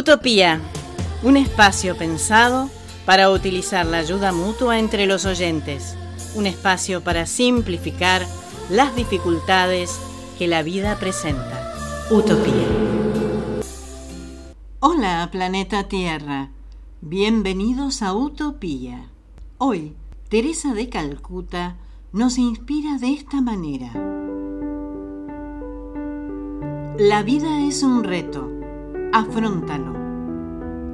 Utopía, un espacio pensado para utilizar la ayuda mutua entre los oyentes, un espacio para simplificar las dificultades que la vida presenta. Utopía. Hola, planeta Tierra. Bienvenidos a Utopía. Hoy, Teresa de Calcuta nos inspira de esta manera. La vida es un reto, afrontalo.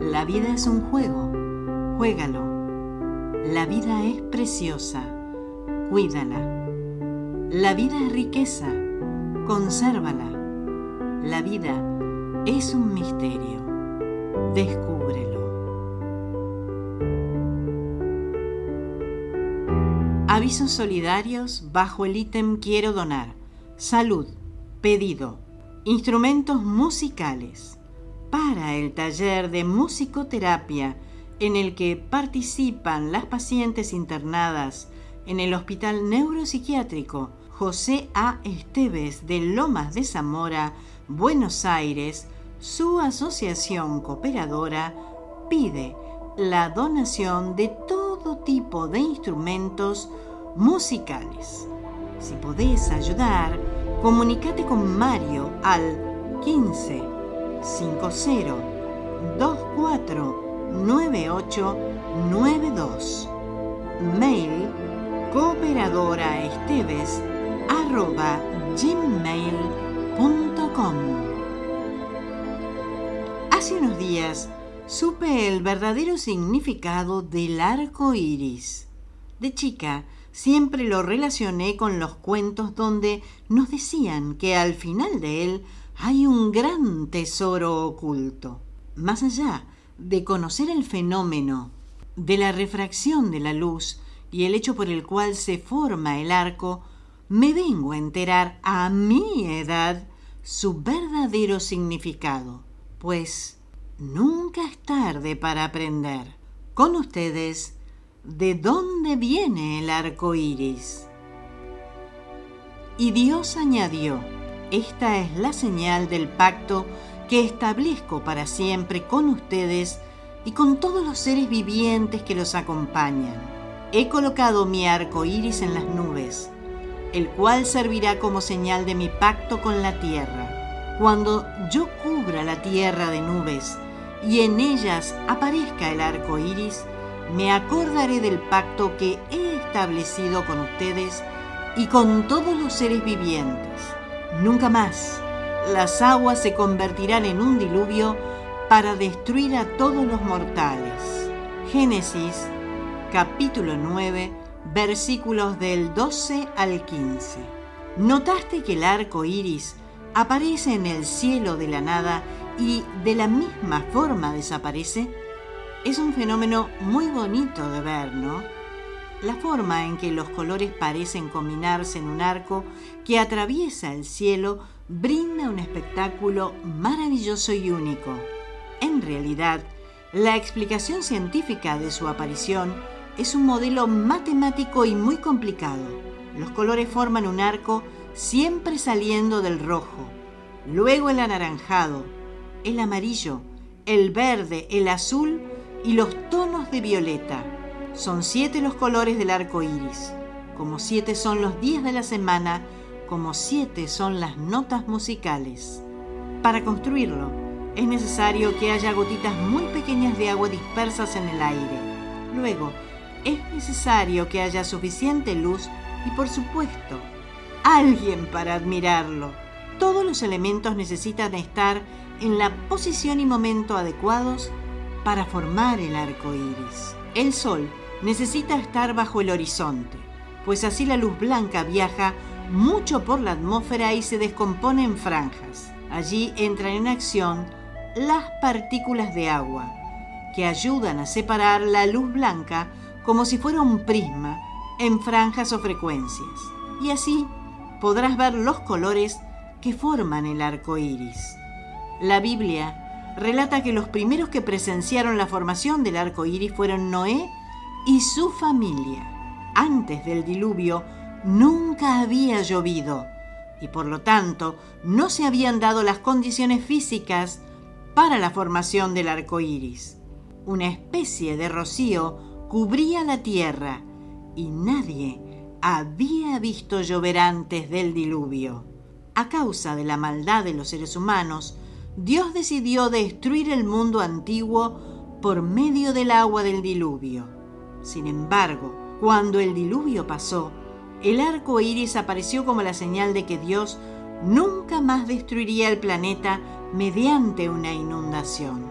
La vida es un juego, juégalo. La vida es preciosa, cuídala. La vida es riqueza, consérvala. La vida es un misterio, descúbrelo. Avisos solidarios bajo el ítem Quiero donar. Salud. Pedido. Instrumentos musicales. Para el taller de musicoterapia en el que participan las pacientes internadas en el Hospital Neuropsiquiátrico José A. Esteves de Lomas de Zamora, Buenos Aires, su asociación cooperadora pide la donación de todo tipo de instrumentos musicales. Si podés ayudar, comunícate con Mario al 15 50 24 98 92. Mail cooperadoraesteves arroba gmail.com Hace unos días supe el verdadero significado del arco iris. De chica, siempre lo relacioné con los cuentos donde nos decían que al final de él hay un gran tesoro oculto. Más allá de conocer el fenómeno de la refracción de la luz y el hecho por el cual se forma el arco, me vengo a enterar a mi edad su verdadero significado, pues nunca es tarde para aprender. Con ustedes, ¿De dónde viene el arco iris? Y Dios añadió: Esta es la señal del pacto que establezco para siempre con ustedes y con todos los seres vivientes que los acompañan. He colocado mi arco iris en las nubes, el cual servirá como señal de mi pacto con la tierra. Cuando yo cubra la tierra de nubes y en ellas aparezca el arco iris, me acordaré del pacto que he establecido con ustedes y con todos los seres vivientes. Nunca más las aguas se convertirán en un diluvio para destruir a todos los mortales. Génesis capítulo 9 versículos del 12 al 15. ¿Notaste que el arco iris aparece en el cielo de la nada y de la misma forma desaparece? Es un fenómeno muy bonito de ver, ¿no? La forma en que los colores parecen combinarse en un arco que atraviesa el cielo brinda un espectáculo maravilloso y único. En realidad, la explicación científica de su aparición es un modelo matemático y muy complicado. Los colores forman un arco siempre saliendo del rojo, luego el anaranjado, el amarillo, el verde, el azul y los tonos de violeta. Son siete los colores del arco iris. Como siete son los días de la semana, como siete son las notas musicales. Para construirlo, es necesario que haya gotitas muy pequeñas de agua dispersas en el aire. Luego, es necesario que haya suficiente luz y, por supuesto, alguien para admirarlo. Todos los elementos necesitan estar en la posición y momento adecuados para formar el arco iris. El Sol necesita estar bajo el horizonte, pues así la luz blanca viaja mucho por la atmósfera y se descompone en franjas. Allí entran en acción las partículas de agua, que ayudan a separar la luz blanca como si fuera un prisma en franjas o frecuencias. Y así podrás ver los colores que forman el arco iris. La Biblia relata que los primeros que presenciaron la formación del arco iris fueron Noé y su familia. Antes del diluvio nunca había llovido y por lo tanto no se habían dado las condiciones físicas para la formación del arco iris. Una especie de rocío cubría la tierra y nadie había visto llover antes del diluvio. A causa de la maldad de los seres humanos, Dios decidió destruir el mundo antiguo por medio del agua del diluvio. Sin embargo, cuando el diluvio pasó, el arco iris apareció como la señal de que Dios nunca más destruiría el planeta mediante una inundación.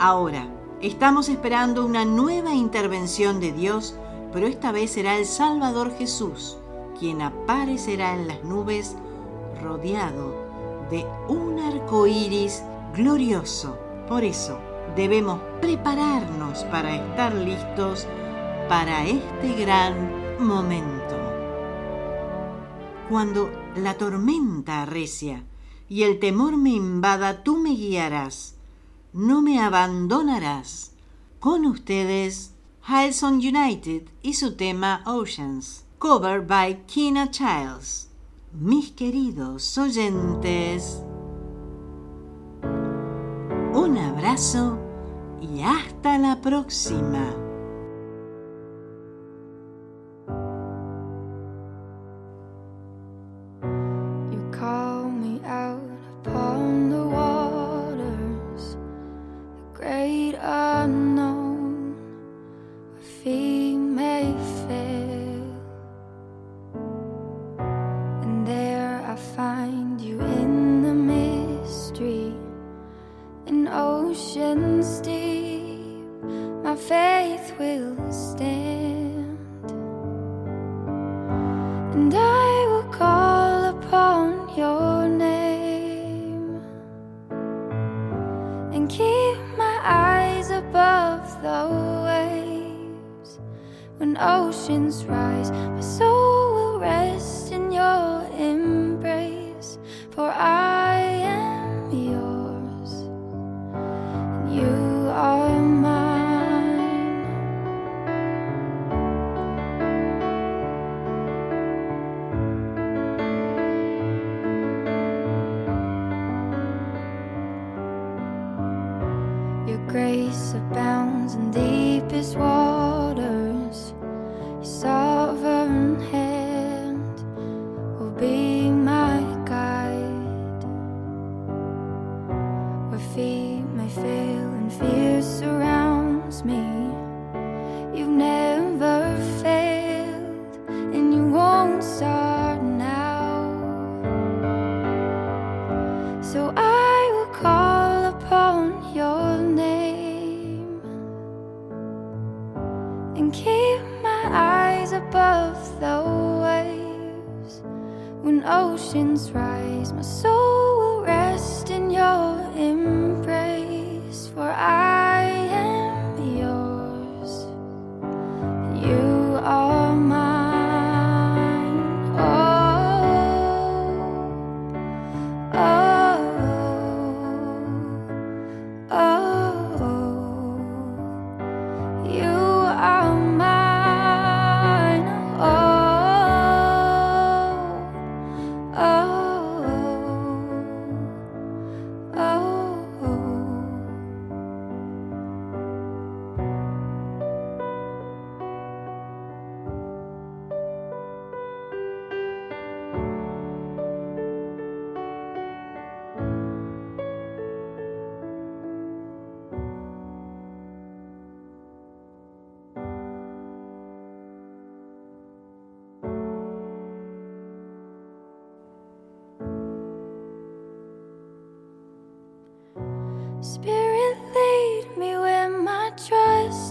Ahora, estamos esperando una nueva intervención de Dios, pero esta vez será el Salvador Jesús quien aparecerá en las nubes rodeado de un arco iris glorioso. Por eso debemos prepararnos para estar listos para este gran momento. Cuando la tormenta arrecia y el temor me invada, tú me guiarás, no me abandonarás. Con ustedes, Hillsong United y su tema Oceans, cover by Kina Childs. Mis queridos oyentes, un abrazo y hasta la próxima. when oceans rise. My soul will rest in your embrace, for I am yours, and you are mine. Your Grace abounds in deepest waters. Fail and fear surrounds me. You've never failed, and you won't start now. So I will call upon your name and keep my eyes above the waves. When oceans rise, my soul will rest in your embrace.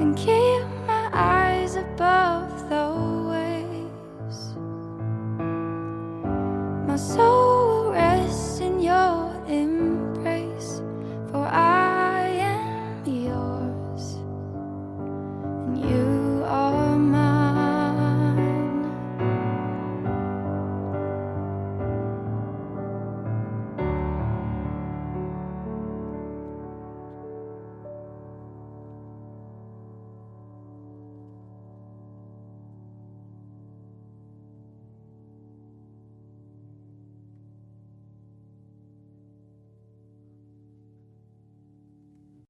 and keep